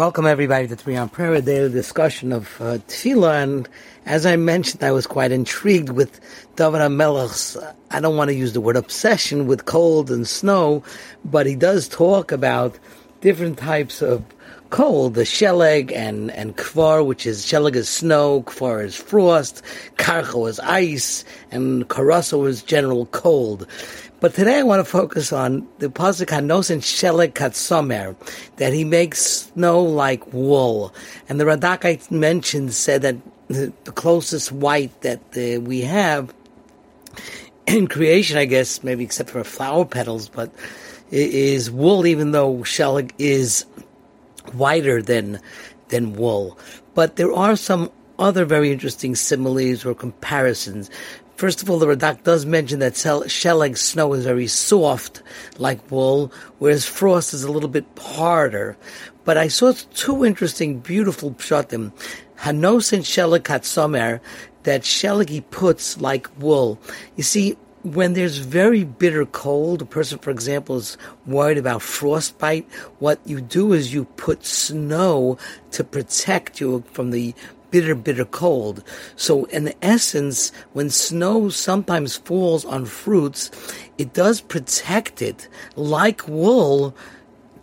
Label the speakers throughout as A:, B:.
A: Welcome everybody to Three on Prayer, a daily discussion of uh, Tefillah. And as I mentioned, I was quite intrigued with David HaMelech's, I don't want to use the word obsession with cold and snow, but he does talk about different types of cold, the sheleg and, and kvar, which is sheleg is snow, kvar is frost, karcho is ice, and karaso is general cold. But today I want to focus on the pasuk Hanosin Sheleg Katsomer, that he makes snow like wool. And the Radak I mentioned said that the, closest white that we have in creation, I guess, maybe except for flower petals, but is wool, even though Sheleg is whiter than than wool. But there are some other very interesting similes or comparisons. First of all, the Radak does mention that Sheleg snow is very soft, like wool, whereas frost is a little bit harder. But I saw two interesting, beautiful pshatim. Hanosin Sheleg Katsomer, that Sheleg he puts like wool. You see, when there's very bitter cold, a person, for example, is worried about frostbite, what you do is you put snow to protect you from the bitter, bitter cold. So in essence, when snow sometimes falls on fruits, it does protect it like wool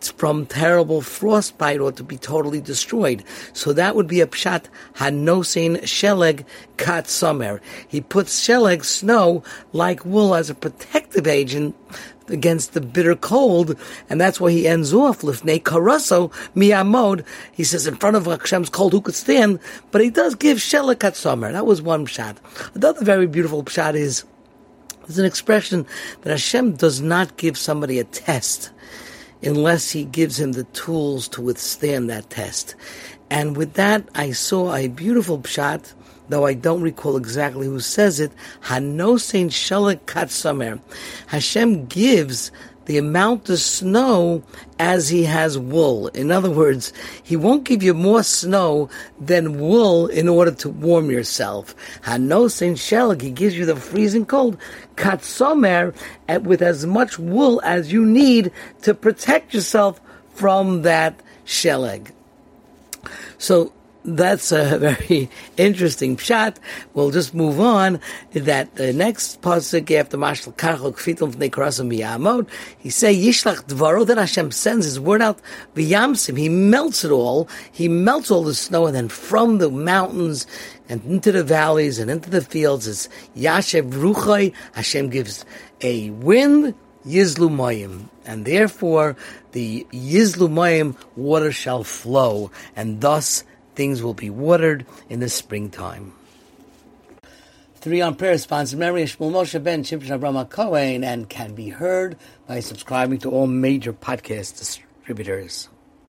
A: from terrible frostbite or to be totally destroyed. So that would be a pshat hanosin sheleg kat. He puts sheleg snow like wool as a protective agent against the bitter cold, and that's why he ends off lifnei karaso miyamod. He says in front of Hashem's cold, who could stand? But he does give sheleg kat. That was one pshat. Another very beautiful pshat is there's an expression that Hashem does not give somebody a test unless he gives him the tools to withstand that test. And with that, I saw a beautiful pshat, though I don't recall exactly who says it. Hanosein shalak katsamer. Hashem gives the amount of snow as he has wool. In other words, he won't give you more snow than wool in order to warm yourself. Hanos in Sheleg, he gives you the freezing cold. Katsomer, with as much wool as you need to protect yourself from that Sheleg. So that's a very interesting shot. We'll just move on. That the next pasuk after Mashal Karchel Kfitum Nekrasim Miyamod, he say Yishlach Dvaro. Then Hashem sends His word out v'yamsim. He melts it all. He melts all the snow, and then from the mountains and into the valleys and into the fields is Yashev Ruchai. Hashem gives a wind. Yizlu Mayim, and therefore the Yizlu Mayim water shall flow, and thus things will be watered in the springtime. Three on prayer sponsored Mary Shmuel Moshe Ben Shimshon Abraham Cohen and can be heard by subscribing to all major podcast distributors.